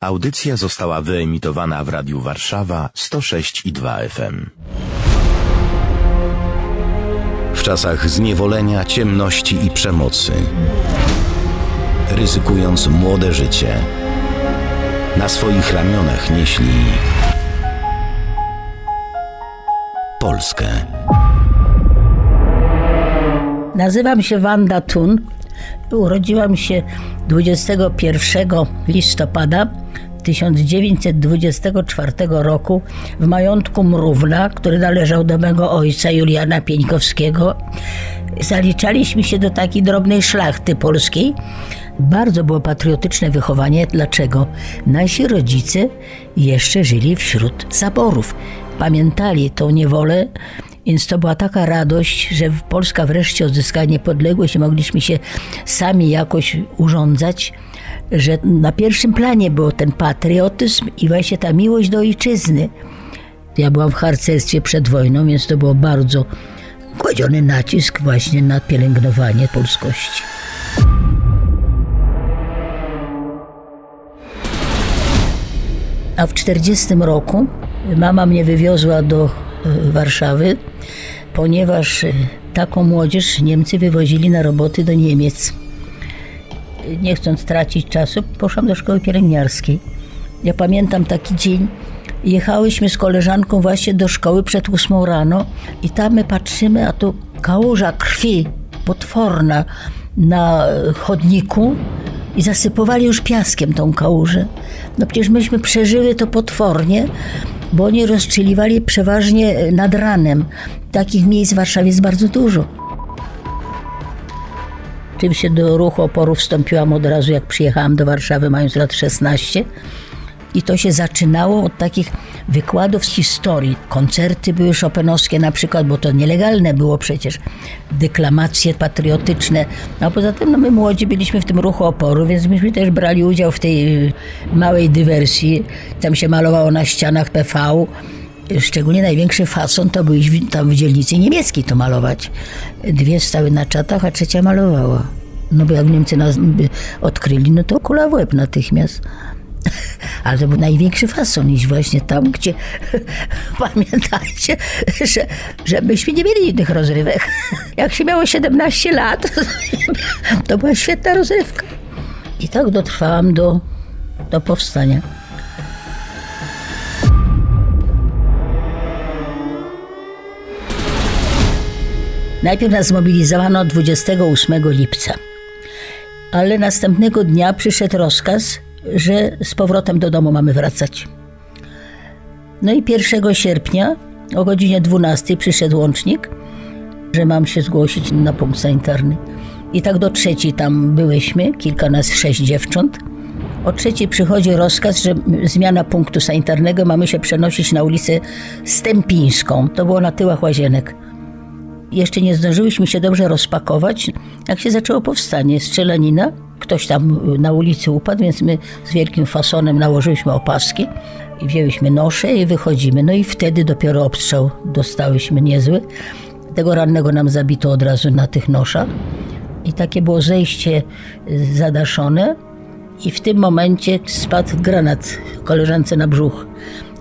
Audycja została wyemitowana w Radiu Warszawa 106 i 2 FM. W czasach zniewolenia, ciemności i przemocy, ryzykując młode życie, na swoich ramionach nieśli Polskę. Nazywam się Wanda Tun. Urodziłam się 21 listopada 1924 roku w majątku Mrówna, który należał do mego ojca Juliana Pieńkowskiego. Zaliczaliśmy się do takiej drobnej szlachty polskiej. Bardzo było patriotyczne wychowanie. Dlaczego? Nasi rodzice jeszcze żyli wśród zaborów. Pamiętali tą niewolę, więc to była taka radość, że Polska wreszcie odzyskała niepodległość i mogliśmy się sami jakoś urządzać, że na pierwszym planie był ten patriotyzm i właśnie ta miłość do ojczyzny. Ja byłam w harcerstwie przed wojną, więc to było bardzo kładziony nacisk właśnie na pielęgnowanie polskości. A w 40 roku mama mnie wywiozła do Warszawy, ponieważ taką młodzież Niemcy wywozili na roboty do Niemiec. Nie chcąc tracić czasu, poszłam do szkoły pielęgniarskiej. Ja pamiętam taki dzień, jechałyśmy z koleżanką właśnie do szkoły przed ósmą rano i tam my patrzymy, a tu kałuża krwi potworna na chodniku i zasypowali już piaskiem tą kałużę. No przecież myśmy przeżyły to potwornie, bo oni rozstrzeliwali przeważnie nad ranem. Takich miejsc w Warszawie jest bardzo dużo. Oczywiście do ruchu oporu wstąpiłam od razu, jak przyjechałam do Warszawy, mając lat 16. I to się zaczynało od takich wykładów z historii. Koncerty były szopenowskie na przykład, bo to nielegalne było przecież. Deklamacje patriotyczne. A poza tym no my młodzi byliśmy w tym ruchu oporu, więc myśmy też brali udział w tej y, małej dywersji. Tam się malowało na ścianach PV. Szczególnie największy fason to był tam w dzielnicy niemieckiej to malować. Dwie stały na czatach, a trzecia malowała. No bo jak Niemcy nas odkryli, no to kula w łeb natychmiast. Ale to był największy fason iść właśnie tam, gdzie pamiętajcie, że, że myśmy nie mieli innych rozrywek. Jak się miało 17 lat, to była świetna rozrywka. I tak dotrwałam do, do powstania. Najpierw nas zmobilizowano 28 lipca, ale następnego dnia przyszedł rozkaz, że z powrotem do domu mamy wracać. No i 1 sierpnia o godzinie 12 przyszedł łącznik, że mam się zgłosić na punkt sanitarny. I tak do trzeciej tam byłyśmy, kilka nas, sześć dziewcząt. O trzeciej przychodzi rozkaz, że zmiana punktu sanitarnego mamy się przenosić na ulicę Stępińską. To było na tyłach łazienek. Jeszcze nie zdążyłyśmy się dobrze rozpakować, jak się zaczęło powstanie, strzelanina. Ktoś tam na ulicy upadł, więc my z wielkim fasonem nałożyliśmy opaski i wzięłyśmy nosze i wychodzimy. No i wtedy dopiero obstrzał dostałyśmy niezły. Tego rannego nam zabito od razu na tych noszach. I takie było zejście zadaszone. I w tym momencie spadł granat koleżance na brzuch.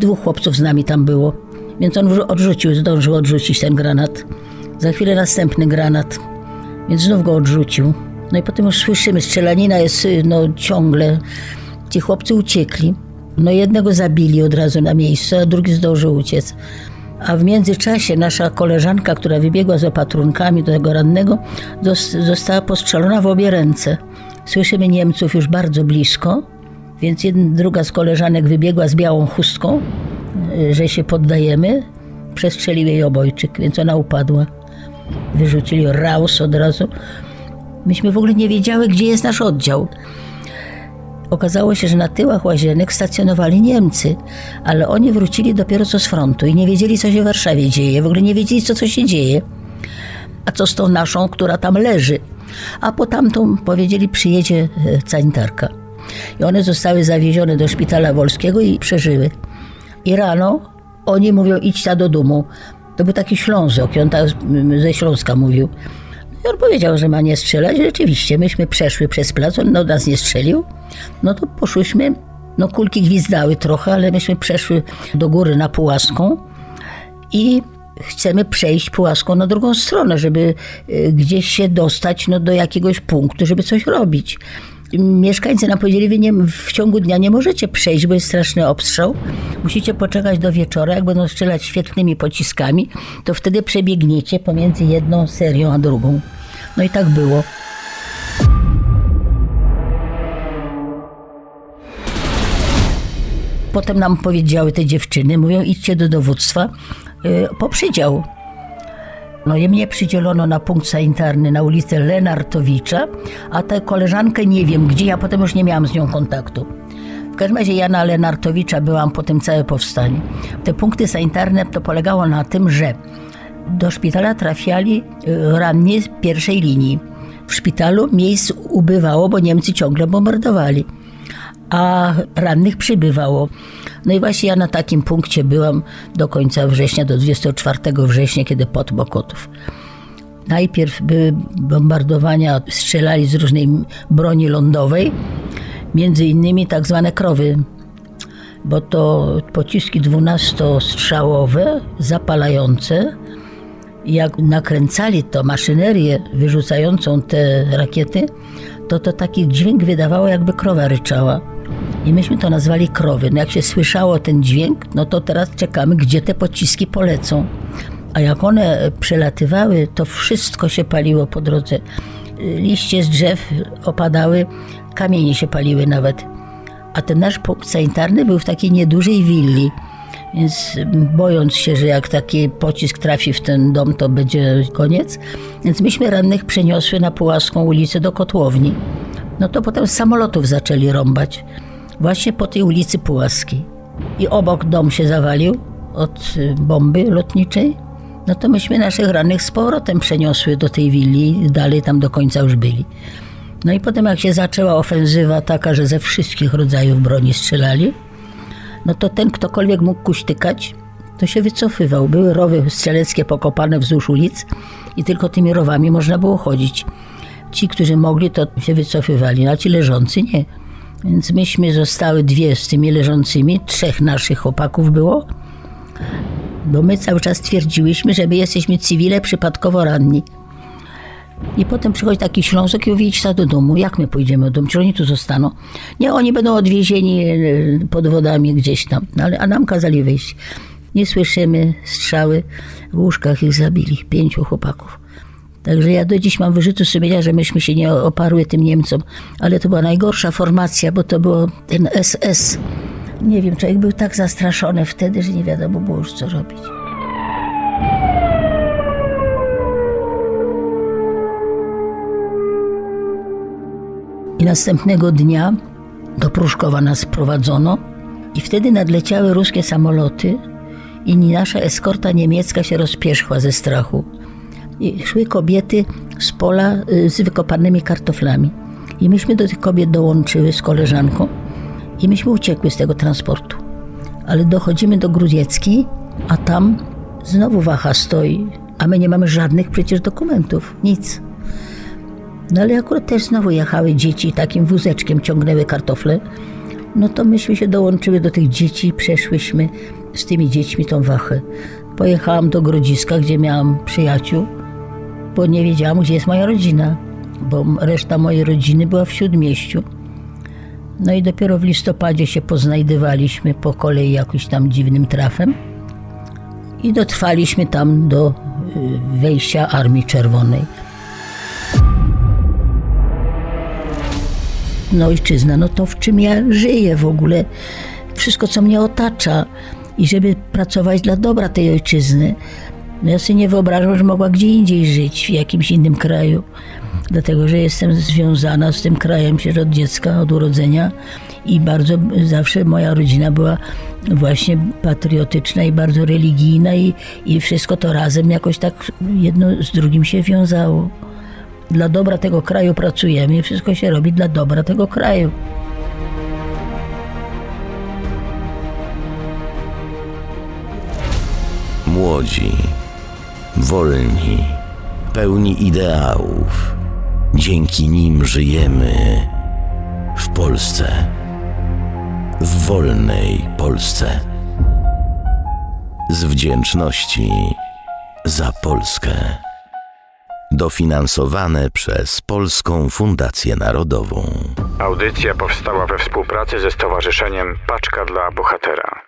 Dwóch chłopców z nami tam było. Więc on odrzucił, zdążył odrzucić ten granat. Za chwilę następny granat, więc znów go odrzucił. No i potem już słyszymy, strzelanina jest no, ciągle. Ci chłopcy uciekli. No jednego zabili od razu na miejscu, a drugi zdążył uciec. A w międzyczasie nasza koleżanka, która wybiegła z opatrunkami do tego rannego, została postrzelona w obie ręce. Słyszymy Niemców już bardzo blisko, więc jedna, druga z koleżanek wybiegła z białą chustką, że się poddajemy. Przestrzelił jej obojczyk, więc ona upadła. Wyrzucili raus od razu. Myśmy w ogóle nie wiedziały, gdzie jest nasz oddział. Okazało się, że na tyłach łazienek stacjonowali Niemcy, ale oni wrócili dopiero co z frontu i nie wiedzieli, co się w Warszawie dzieje. W ogóle nie wiedzieli, co, co się dzieje. A co z tą naszą, która tam leży? A po tamtą powiedzieli, przyjedzie e, sanitarka. I one zostały zawiezione do szpitala wolskiego i przeżyły. I rano oni mówią, idź ta do domu. To był taki Ślązok on tak ze Śląska mówił. I on powiedział, że ma nie strzelać. Rzeczywiście, myśmy przeszły przez plac, on do nas nie strzelił. No to poszłyśmy No kulki gwizdały trochę, ale myśmy przeszły do góry na Pułaską i chcemy przejść Pułaską na drugą stronę, żeby y, gdzieś się dostać no, do jakiegoś punktu, żeby coś robić. Mieszkańcy nam powiedzieli, wy nie, w ciągu dnia nie możecie przejść, bo jest straszny obstrzał. Musicie poczekać do wieczora, jak będą strzelać świetnymi pociskami, to wtedy przebiegniecie pomiędzy jedną serią a drugą. No i tak było. Potem nam powiedziały te dziewczyny, mówią idźcie do dowództwa yy, po przydział. No i mnie przydzielono na punkt sanitarny na ulicę Lenartowicza, a tę koleżankę nie wiem gdzie, ja potem już nie miałam z nią kontaktu. W każdym razie ja na Lenartowicza byłam po tym całe powstanie. Te punkty sanitarne to polegało na tym, że do szpitala trafiali y, ranni pierwszej linii. W szpitalu miejsc ubywało, bo Niemcy ciągle bombardowali, a rannych przybywało. No i właśnie ja na takim punkcie byłam do końca września, do 24 września, kiedy pod Mokotów. Najpierw były bombardowania, strzelali z różnej broni lądowej, między innymi tak zwane krowy, bo to pociski dwunastostrzałowe, zapalające. Jak nakręcali to maszynerię wyrzucającą te rakiety, to to taki dźwięk wydawało, jakby krowa ryczała. I myśmy to nazwali krowy. No jak się słyszało ten dźwięk, no to teraz czekamy, gdzie te pociski polecą. A jak one przelatywały, to wszystko się paliło po drodze. Liście z drzew opadały, kamienie się paliły nawet. A ten nasz punkt sanitarny był w takiej niedużej willi. Więc bojąc się, że jak taki pocisk trafi w ten dom, to będzie koniec. Więc myśmy rannych przeniosły na Pułaską ulicę do kotłowni. No to potem samolotów zaczęli rąbać. Właśnie po tej ulicy Pułaskiej. I obok dom się zawalił od bomby lotniczej. No to myśmy naszych rannych z powrotem przeniosły do tej willi dalej tam do końca już byli. No i potem jak się zaczęła ofensywa taka, że ze wszystkich rodzajów broni strzelali, no to ten ktokolwiek mógł kuśtykać, to się wycofywał. Były rowy strzeleckie pokopane wzdłuż ulic i tylko tymi rowami można było chodzić. Ci, którzy mogli, to się wycofywali, a ci leżący nie. Więc myśmy zostały dwie z tymi leżącymi, trzech naszych chłopaków było, bo my cały czas twierdziłyśmy, że my jesteśmy cywile przypadkowo ranni. I potem przychodzi taki Ślązok i mówi, idź do domu. Jak my pójdziemy do domu? Czy oni tu zostaną? Nie, oni będą odwiezieni e, pod wodami gdzieś tam. No, ale, a nam kazali wyjść. Nie słyszymy strzały. W łóżkach ich zabili. Pięciu chłopaków. Także ja do dziś mam wyrzuty sumienia, że myśmy się nie oparły tym Niemcom. Ale to była najgorsza formacja, bo to było ten SS. Nie wiem, człowiek był tak zastraszony wtedy, że nie wiadomo było już co robić. Następnego dnia do Pruszkowa nas prowadzono i wtedy nadleciały ruskie samoloty i nasza eskorta niemiecka się rozpierzchła ze strachu. I szły kobiety z pola y, z wykopanymi kartoflami. I myśmy do tych kobiet dołączyły z koleżanką i myśmy uciekły z tego transportu. Ale dochodzimy do Grudzieckiej, a tam znowu wacha stoi, a my nie mamy żadnych przecież dokumentów, nic. No ale akurat też znowu jechały dzieci, takim wózeczkiem ciągnęły kartofle. No to myśmy się dołączyły do tych dzieci, przeszłyśmy z tymi dziećmi tą wachę. Pojechałam do Grodziska, gdzie miałam przyjaciół, bo nie wiedziałam, gdzie jest moja rodzina, bo reszta mojej rodziny była w Śródmieściu. No i dopiero w listopadzie się poznajdywaliśmy po kolei jakimś tam dziwnym trafem i dotrwaliśmy tam do y, wejścia Armii Czerwonej. No ojczyzna, no to w czym ja żyję w ogóle, wszystko co mnie otacza i żeby pracować dla dobra tej ojczyzny. No ja sobie nie wyobrażam, że mogła gdzie indziej żyć, w jakimś innym kraju, dlatego że jestem związana z tym krajem się od dziecka, od urodzenia i bardzo zawsze moja rodzina była właśnie patriotyczna i bardzo religijna i, i wszystko to razem jakoś tak jedno z drugim się wiązało. Dla dobra tego kraju pracujemy i wszystko się robi dla dobra tego kraju. Młodzi, wolni, pełni ideałów. Dzięki nim żyjemy w Polsce. w wolnej Polsce. Z wdzięczności za Polskę. Dofinansowane przez Polską Fundację Narodową. Audycja powstała we współpracy ze Stowarzyszeniem Paczka dla Bohatera.